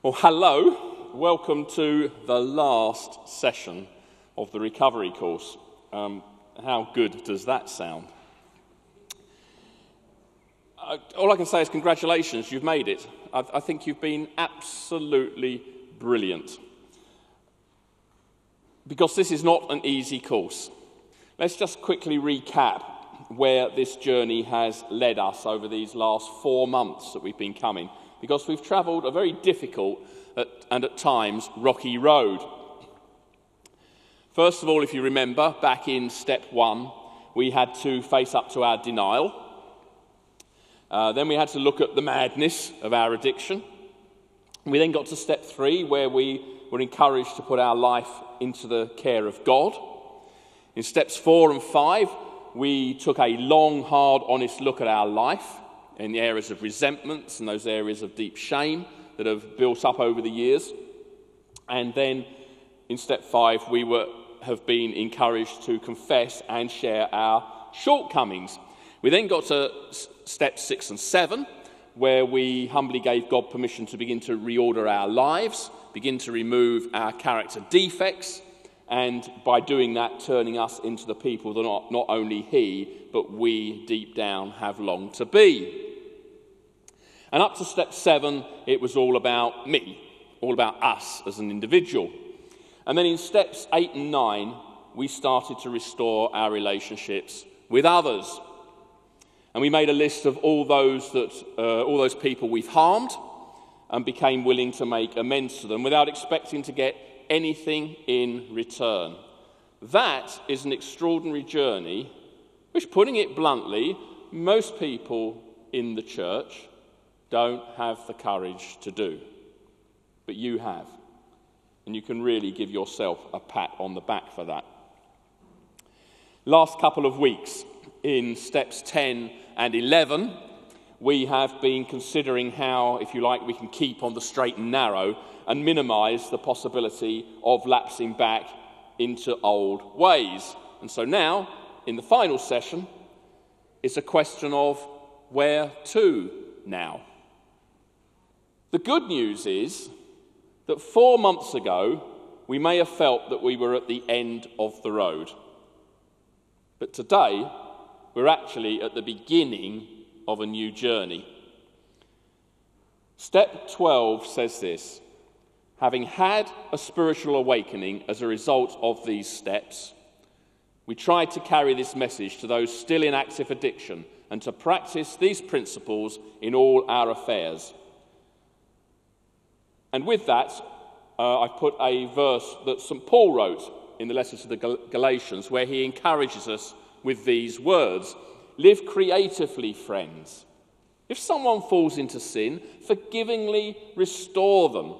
Well, hello. Welcome to the last session of the recovery course. Um, how good does that sound? Uh, all I can say is congratulations, you've made it. I, I think you've been absolutely brilliant. Because this is not an easy course. Let's just quickly recap where this journey has led us over these last four months that we've been coming because we've travelled a very difficult and at times rocky road. First of all, if you remember, back in step one, we had to face up to our denial. Uh, then we had to look at the madness of our addiction. We then got to step three, where we were encouraged to put our life into the care of God. In steps four and five, we took a long, hard, honest look at our life in the areas of resentments and those areas of deep shame that have built up over the years. And then in step five, we were, have been encouraged to confess and share our shortcomings. We then got to step six and seven, where we humbly gave God permission to begin to reorder our lives, begin to remove our character defects, and by doing that, turning us into the people that not, not only He, but we deep down have longed to be. And up to step seven, it was all about me, all about us as an individual. And then in steps eight and nine, we started to restore our relationships with others. And we made a list of all those, that, uh, all those people we've harmed and became willing to make amends to them without expecting to get anything in return. That is an extraordinary journey, which, putting it bluntly, most people in the church don't have the courage to do. But you have. And you can really give yourself a pat on the back for that. Last couple of weeks, in steps 10 and 11, we have been considering how, if you like, we can keep on the straight and narrow and minimize the possibility of lapsing back into old ways. And so now, in the final session, it's a question of where to now. The good news is that four months ago, we may have felt that we were at the end of the road. But today, we're actually at the beginning of a new journey. Step 12 says this Having had a spiritual awakening as a result of these steps, we try to carry this message to those still in active addiction and to practice these principles in all our affairs. And with that, uh, I put a verse that St. Paul wrote in the letter to the Gal- Galatians, where he encourages us with these words Live creatively, friends. If someone falls into sin, forgivingly restore them.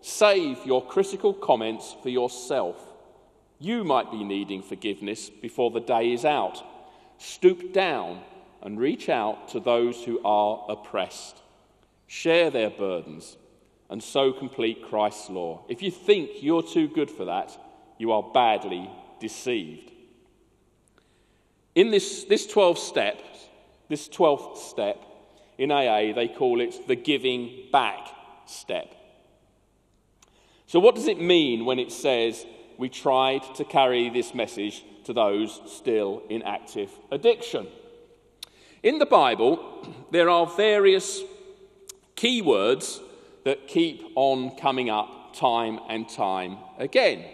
Save your critical comments for yourself. You might be needing forgiveness before the day is out. Stoop down and reach out to those who are oppressed. Share their burdens and so complete Christ's law. If you think you're too good for that, you are badly deceived. In this, this 12 steps, this 12th step, in AA, they call it the giving back step. So, what does it mean when it says we tried to carry this message to those still in active addiction? In the Bible, there are various keywords that keep on coming up time and time again.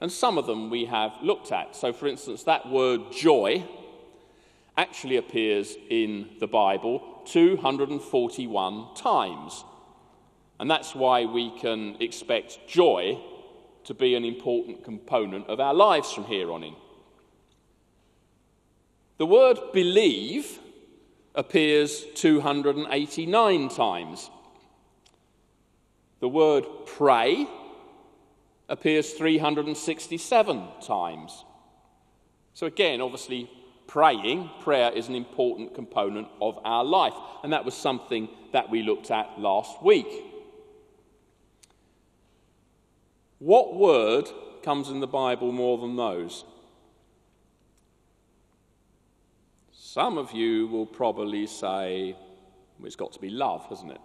And some of them we have looked at. So, for instance, that word joy actually appears in the Bible 241 times. And that's why we can expect joy to be an important component of our lives from here on in. The word believe appears 289 times. The word pray appears 367 times. So, again, obviously, praying, prayer is an important component of our life. And that was something that we looked at last week. What word comes in the Bible more than those? Some of you will probably say, well, it's got to be love, hasn't it?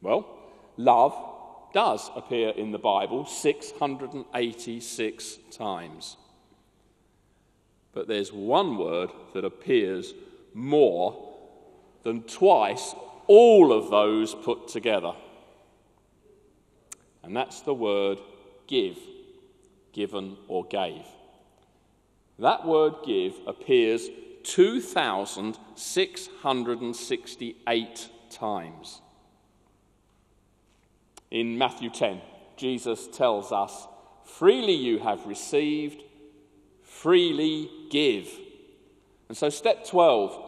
Well, love does appear in the Bible 686 times. But there's one word that appears more than twice all of those put together. And that's the word give, given or gave. That word give appears 2,668 times. In Matthew 10, Jesus tells us, Freely you have received, freely give. And so, step 12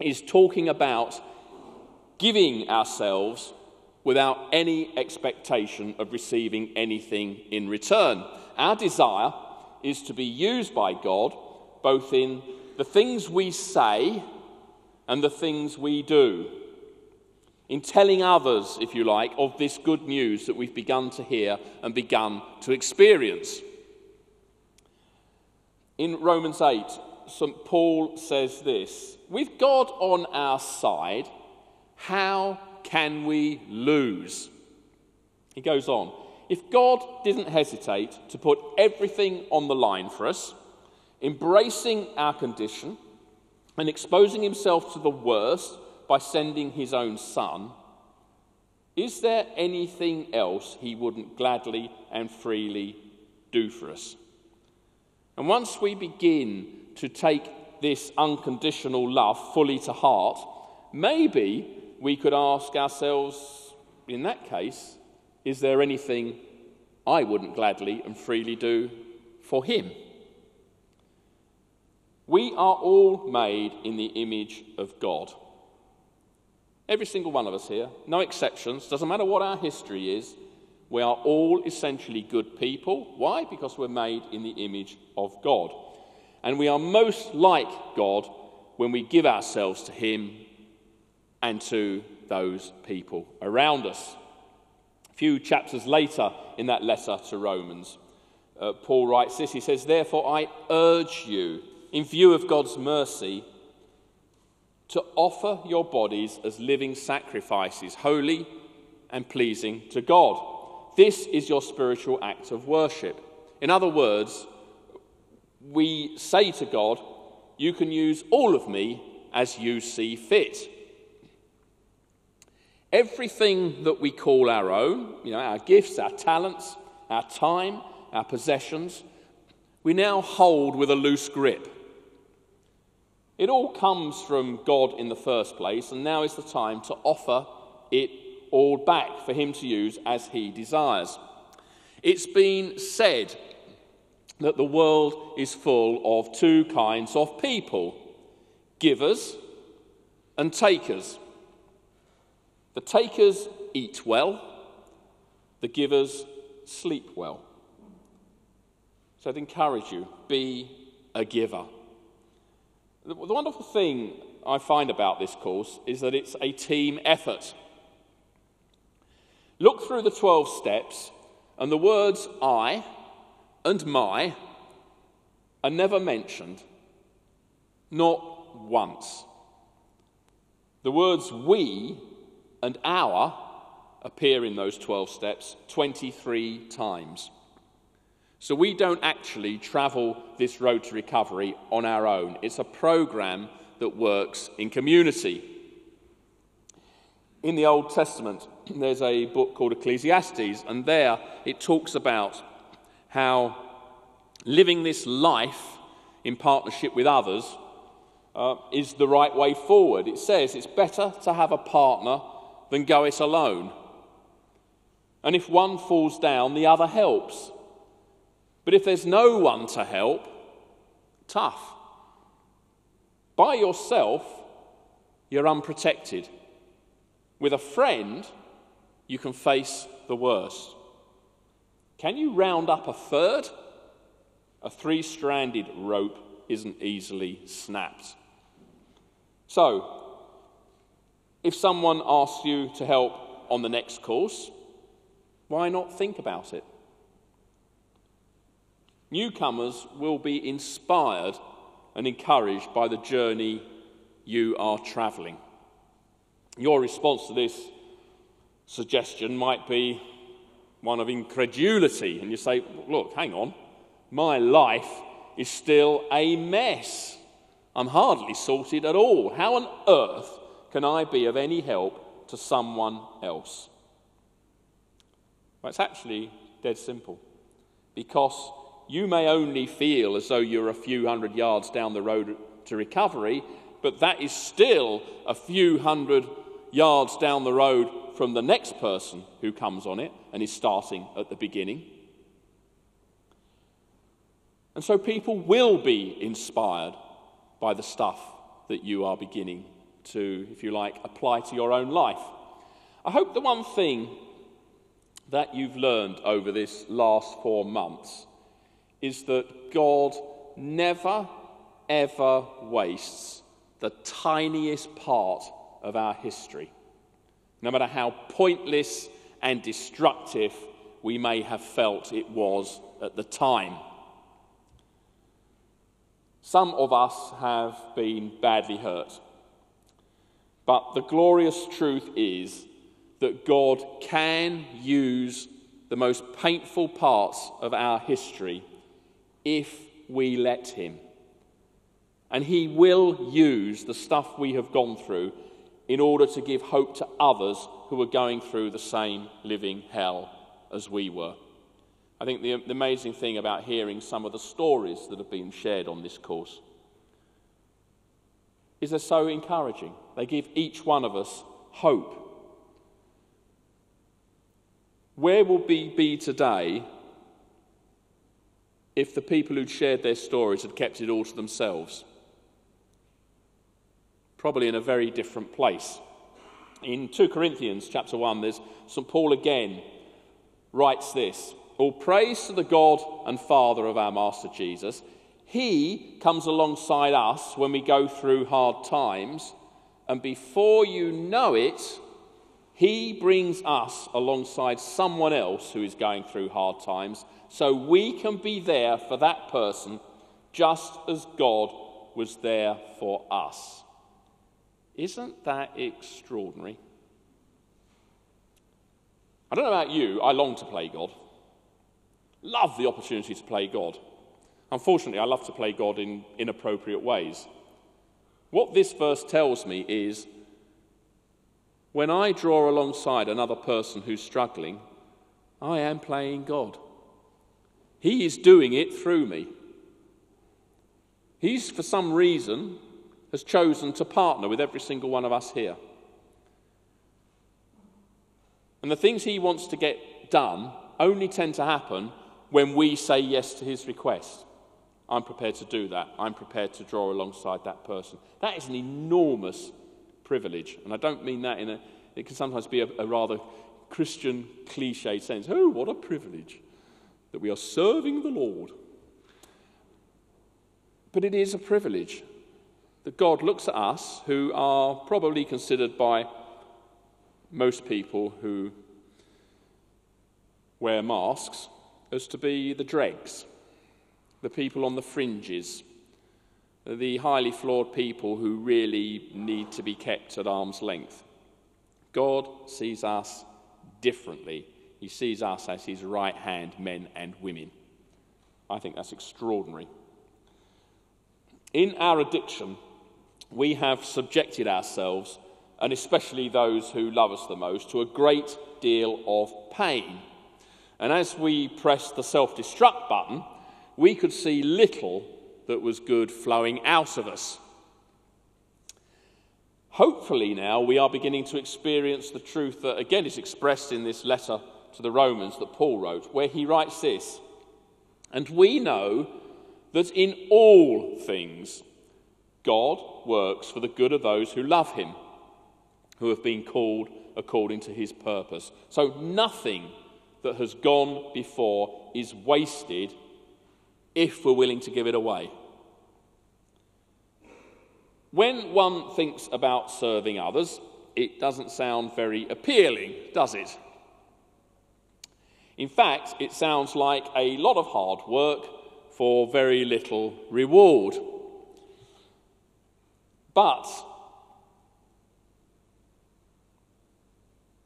is talking about giving ourselves without any expectation of receiving anything in return. Our desire is to be used by God both in the things we say and the things we do. In telling others, if you like, of this good news that we've begun to hear and begun to experience. In Romans 8, St. Paul says this With God on our side, how can we lose? He goes on. If God didn't hesitate to put everything on the line for us, embracing our condition and exposing himself to the worst by sending his own son, is there anything else he wouldn't gladly and freely do for us? And once we begin to take this unconditional love fully to heart, maybe we could ask ourselves, in that case, is there anything I wouldn't gladly and freely do for him? We are all made in the image of God. Every single one of us here, no exceptions, doesn't matter what our history is, we are all essentially good people. Why? Because we're made in the image of God. And we are most like God when we give ourselves to Him and to those people around us. A few chapters later in that letter to Romans, uh, Paul writes this He says, Therefore, I urge you, in view of God's mercy, to offer your bodies as living sacrifices, holy and pleasing to God. This is your spiritual act of worship. In other words, we say to God, You can use all of me as you see fit. Everything that we call our own, you know, our gifts, our talents, our time, our possessions, we now hold with a loose grip. It all comes from God in the first place, and now is the time to offer it all back for Him to use as He desires. It's been said that the world is full of two kinds of people givers and takers. The takers eat well, the givers sleep well. So I'd encourage you be a giver. The, wonderful thing I find about this course is that it's a team effort. Look through the 12 steps, and the words I and my are never mentioned, not once. The words we and our appear in those 12 steps 23 times. So we don't actually travel this road to recovery on our own. It's a program that works in community. In the Old Testament, there's a book called Ecclesiastes, and there it talks about how living this life in partnership with others uh, is the right way forward. It says it's better to have a partner than go it alone. And if one falls down, the other helps. But if there's no one to help, tough. By yourself, you're unprotected. With a friend, you can face the worst. Can you round up a third? A three stranded rope isn't easily snapped. So, if someone asks you to help on the next course, why not think about it? Newcomers will be inspired and encouraged by the journey you are travelling. Your response to this suggestion might be one of incredulity. And you say, look, hang on, my life is still a mess. I'm hardly sorted at all. How on earth can I be of any help to someone else? Well, it's actually dead simple. Because you may only feel as though you're a few hundred yards down the road to recovery, but that is still a few hundred yards down the road from the next person who comes on it and is starting at the beginning. And so people will be inspired by the stuff that you are beginning to, if you like, apply to your own life. I hope the one thing that you've learned over this last four months is that God never, ever wastes the tiniest part of our history, no matter how pointless and destructive we may have felt it was at the time. Some of us have been badly hurt. But the glorious truth is that God can use the most painful parts of our history if we let Him. And He will use the stuff we have gone through in order to give hope to others who are going through the same living hell as we were. I think the, the amazing thing about hearing some of the stories that have been shared on this course is they're so encouraging. They give each one of us hope. Where will we be today if the people who'd shared their stories had kept it all to themselves? Probably in a very different place. In 2 Corinthians chapter 1, there's St. Paul again writes this All praise to the God and Father of our Master Jesus. He comes alongside us when we go through hard times, and before you know it, He brings us alongside someone else who is going through hard times so we can be there for that person just as God was there for us. Isn't that extraordinary? I don't know about you, I long to play God. Love the opportunity to play God. Unfortunately, I love to play God in inappropriate ways. What this verse tells me is when I draw alongside another person who's struggling, I am playing God. He is doing it through me. He's, for some reason, has chosen to partner with every single one of us here. And the things he wants to get done only tend to happen when we say yes to his request. I'm prepared to do that. I'm prepared to draw alongside that person. That is an enormous privilege. And I don't mean that in a, it can sometimes be a, a rather Christian cliche sense. Oh, what a privilege that we are serving the Lord. But it is a privilege that God looks at us, who are probably considered by most people who wear masks, as to be the dregs the people on the fringes, the highly flawed people who really need to be kept at arm's length. God sees us differently. He sees us as his right hand men and women. I think that's extraordinary. In our addiction, we have subjected ourselves, and especially those who love us the most, to a great deal of pain. And as we pressed the self destruct button, we could see little that was good flowing out of us. Hopefully, now we are beginning to experience the truth that again is expressed in this letter to the Romans that Paul wrote, where he writes this And we know that in all things God works for the good of those who love him, who have been called according to his purpose. So nothing that has gone before is wasted if we're willing to give it away. When one thinks about serving others, it doesn't sound very appealing, does it? In fact, it sounds like a lot of hard work for very little reward. But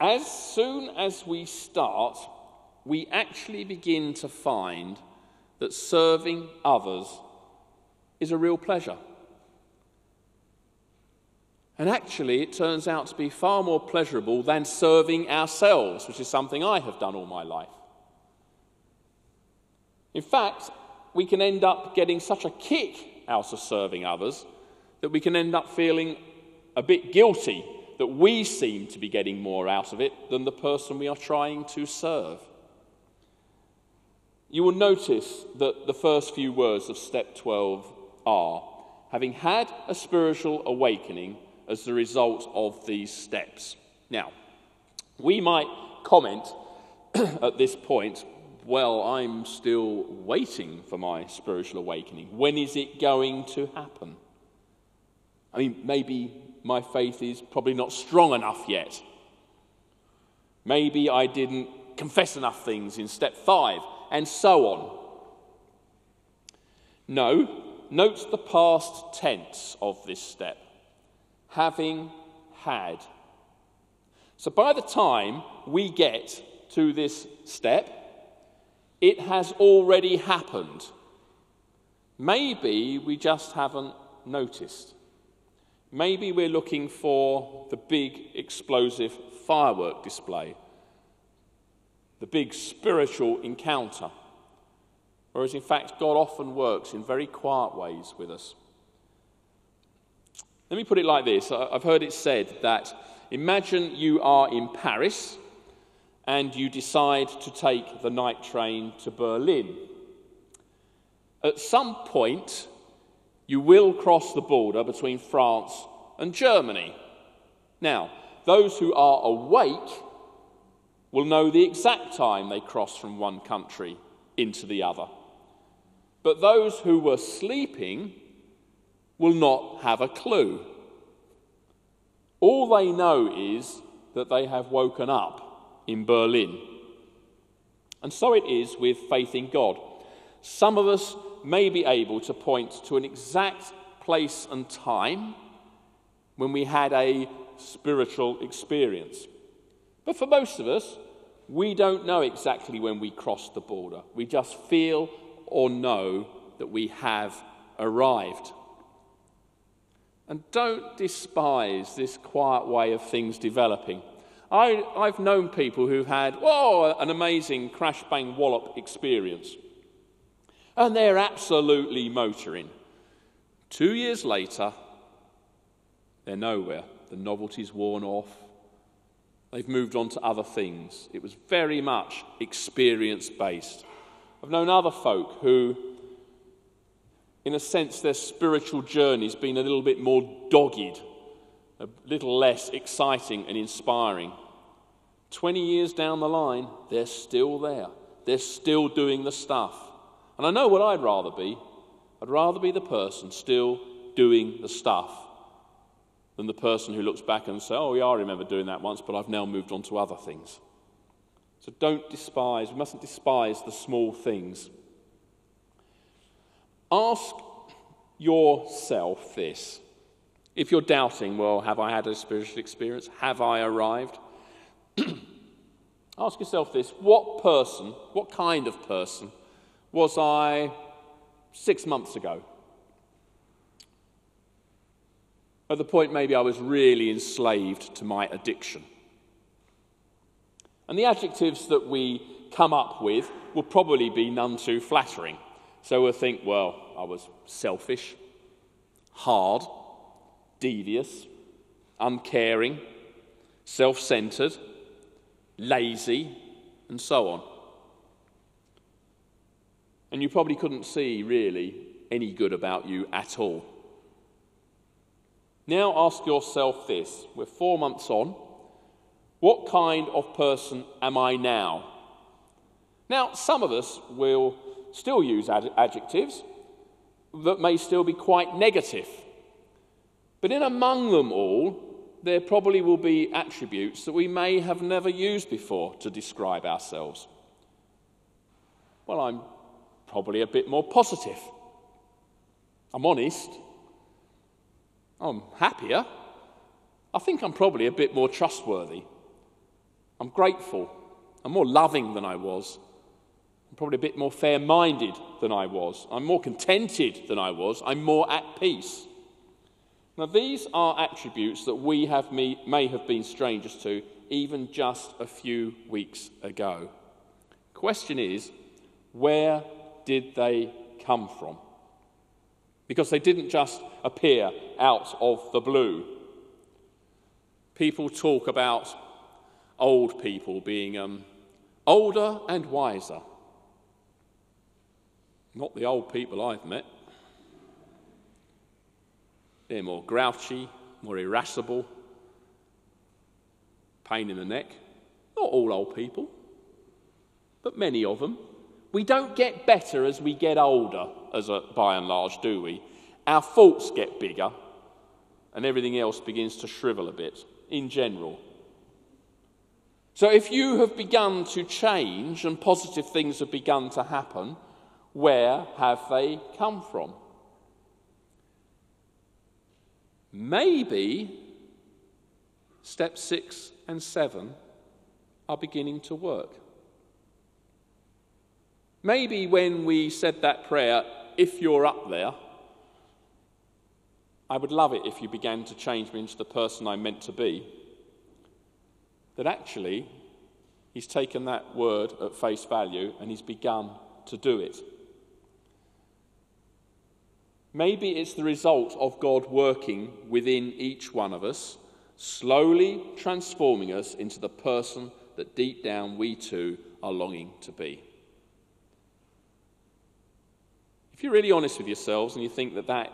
as soon as we start we actually begin to find that serving others is a real pleasure. And actually, it turns out to be far more pleasurable than serving ourselves, which is something I have done all my life. In fact, we can end up getting such a kick out of serving others that we can end up feeling a bit guilty that we seem to be getting more out of it than the person we are trying to serve. You will notice that the first few words of step 12 are having had a spiritual awakening as the result of these steps. Now, we might comment at this point, well, I'm still waiting for my spiritual awakening. When is it going to happen? I mean, maybe my faith is probably not strong enough yet. Maybe I didn't confess enough things in step five, and so on. No, note the past tense of this step having had. So by the time we get to this step, it has already happened. Maybe we just haven't noticed. Maybe we're looking for the big explosive firework display, the big spiritual encounter. Whereas, in fact, God often works in very quiet ways with us. Let me put it like this I've heard it said that imagine you are in Paris and you decide to take the night train to Berlin. At some point, you will cross the border between France and Germany. Now, those who are awake will know the exact time they cross from one country into the other. But those who were sleeping will not have a clue. All they know is that they have woken up in Berlin. And so it is with faith in God. Some of us may be able to point to an exact place and time when we had a spiritual experience. But for most of us, we don't know exactly when we crossed the border. We just feel or know that we have arrived. And don't despise this quiet way of things developing. I, have known people who've had, whoa, an amazing crash bang wallop experience and they're absolutely motoring. Two years later, they're nowhere. The novelty's worn off. They've moved on to other things. It was very much experience based. I've known other folk who, in a sense, their spiritual journey's been a little bit more dogged, a little less exciting and inspiring. 20 years down the line, they're still there. They're still doing the stuff. And I know what I'd rather be. I'd rather be the person still doing the stuff than the person who looks back and says, Oh, yeah, I remember doing that once, but I've now moved on to other things. So don't despise, we mustn't despise the small things. Ask yourself this. If you're doubting, well, have I had a spiritual experience? Have I arrived? Ask yourself this what person, what kind of person, was I six months ago? At the point maybe I was really enslaved to my addiction. And the adjectives that we come up with will probably be none too flattering. So we'll think, well, I was selfish, hard, devious, uncaring, self centered, lazy, and so on. And you probably couldn't see really any good about you at all. Now ask yourself this we're four months on. What kind of person am I now? Now, some of us will still use ad- adjectives that may still be quite negative. But in among them all, there probably will be attributes that we may have never used before to describe ourselves. Well, I'm probably a bit more positive. I'm honest. I'm happier. I think I'm probably a bit more trustworthy. I'm grateful. I'm more loving than I was. I'm probably a bit more fair minded than I was. I'm more contented than I was. I'm more at peace. Now, these are attributes that we have me, may have been strangers to even just a few weeks ago. Question is, where did they come from? Because they didn't just appear out of the blue. People talk about old people being um, older and wiser. Not the old people I've met. They're more grouchy, more irascible, pain in the neck. Not all old people, but many of them. We don't get better as we get older, as a, by and large, do we? Our faults get bigger, and everything else begins to shrivel a bit in general. So, if you have begun to change and positive things have begun to happen, where have they come from? Maybe step six and seven are beginning to work. Maybe when we said that prayer, if you're up there, I would love it if you began to change me into the person I'm meant to be. That actually, he's taken that word at face value and he's begun to do it. Maybe it's the result of God working within each one of us, slowly transforming us into the person that deep down we too are longing to be. If you're really honest with yourselves and you think that that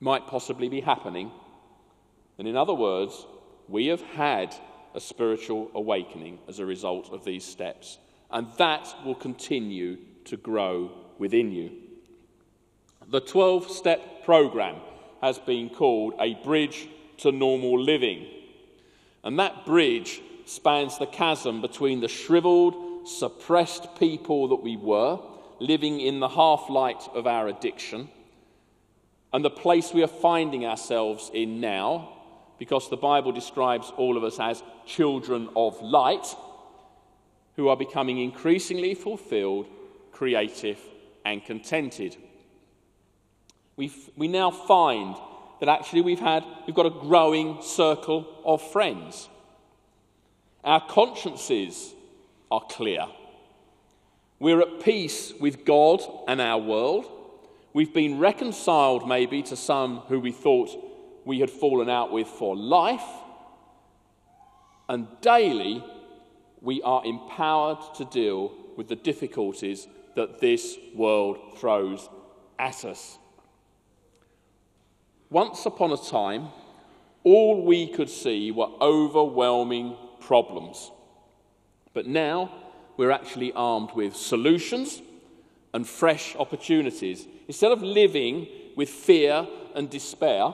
might possibly be happening, then in other words, we have had a spiritual awakening as a result of these steps, and that will continue to grow within you. The 12 step program has been called a bridge to normal living. And that bridge spans the chasm between the shriveled, suppressed people that we were, living in the half light of our addiction, and the place we are finding ourselves in now, because the Bible describes all of us as children of light, who are becoming increasingly fulfilled, creative, and contented we we now find that actually we've, had, we've got a growing circle of friends. Our consciences are clear. We're at peace with God and our world. We've been reconciled, maybe, to some who we thought we had fallen out with for life. And daily, we are empowered to deal with the difficulties that this world throws at us. Once upon a time, all we could see were overwhelming problems. But now we're actually armed with solutions and fresh opportunities. Instead of living with fear and despair,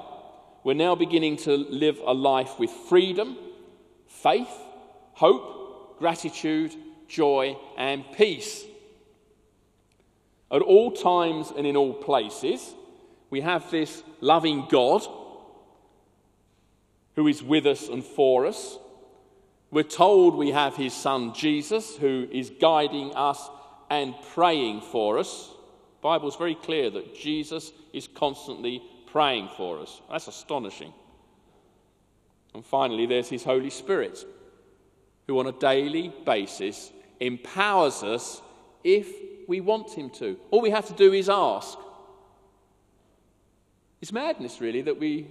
we're now beginning to live a life with freedom, faith, hope, gratitude, joy, and peace. At all times and in all places, we have this loving God who is with us and for us. We're told we have his son Jesus who is guiding us and praying for us. The Bible is very clear that Jesus is constantly praying for us. That's astonishing. And finally, there's his Holy Spirit, who on a daily basis empowers us if we want him to. All we have to do is ask. It's madness, really, that we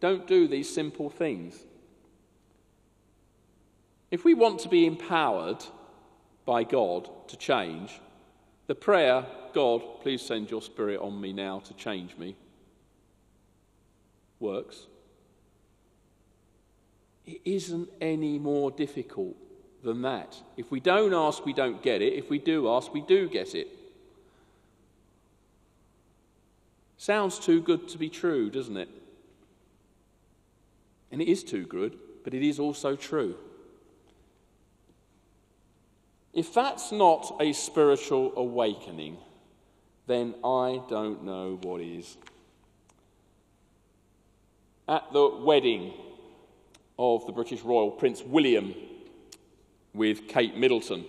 don't do these simple things. If we want to be empowered by God to change, the prayer, God, please send your spirit on me now to change me, works. It isn't any more difficult than that. If we don't ask, we don't get it. If we do ask, we do get it. Sounds too good to be true, doesn't it? And it is too good, but it is also true. If that's not a spiritual awakening, then I don't know what is. At the wedding of the British royal Prince William, with Kate Middleton.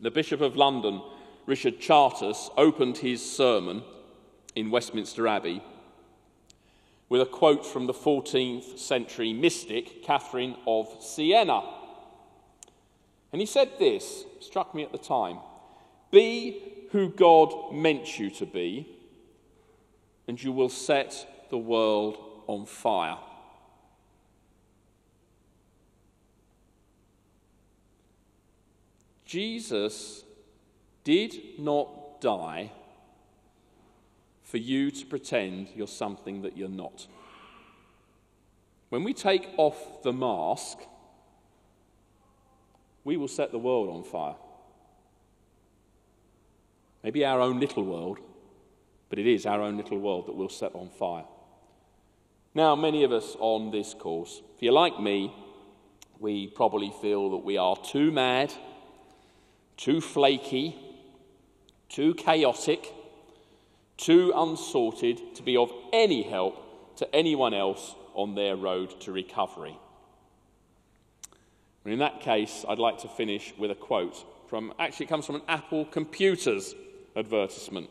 The Bishop of London, Richard Chartres, opened his sermon in Westminster Abbey with a quote from the 14th century mystic Catherine of Siena. And he said this, struck me at the time Be who God meant you to be, and you will set the world on fire. Jesus did not die for you to pretend you're something that you're not. When we take off the mask, we will set the world on fire. Maybe our own little world, but it is our own little world that we'll set on fire. Now, many of us on this course, if you're like me, we probably feel that we are too mad, too flaky, too chaotic, too unsorted to be of any help to anyone else on their road to recovery. And in that case, I'd like to finish with a quote from actually, it comes from an Apple Computers advertisement,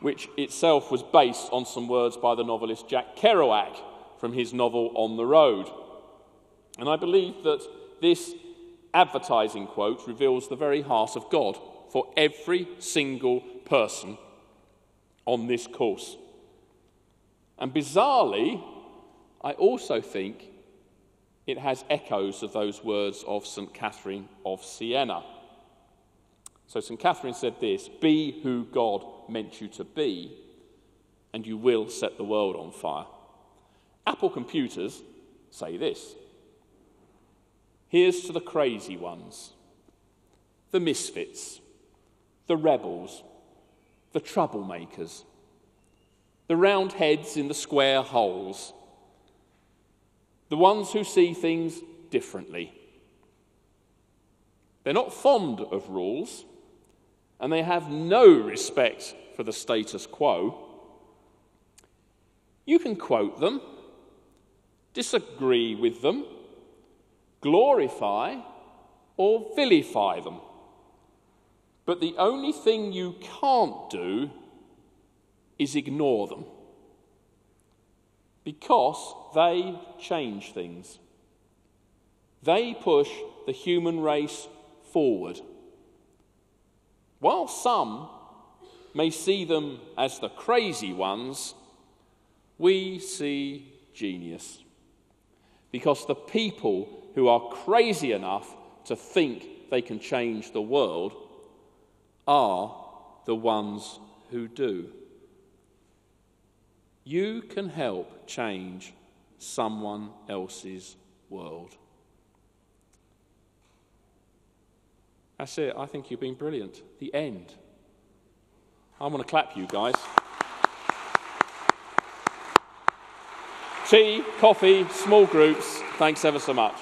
which itself was based on some words by the novelist Jack Kerouac from his novel On the Road. And I believe that this advertising quote reveals the very heart of God for every single person on this course. And bizarrely, I also think it has echoes of those words of St. Catherine of Siena. So, St. Catherine said this Be who God meant you to be, and you will set the world on fire. Apple computers say this Here's to the crazy ones, the misfits, the rebels, the troublemakers, the round heads in the square holes, the ones who see things differently. They're not fond of rules, and they have no respect for the status quo. You can quote them, disagree with them, glorify or vilify them. But the only thing you can't do is ignore them. Because they change things. They push the human race forward. While some may see them as the crazy ones, we see genius. Because the people who are crazy enough to think they can change the world are the ones who do. You can help change someone else's world. That's it. I think you've been brilliant. The end. I want to clap you guys. Tea, coffee, small groups. Thanks ever so much.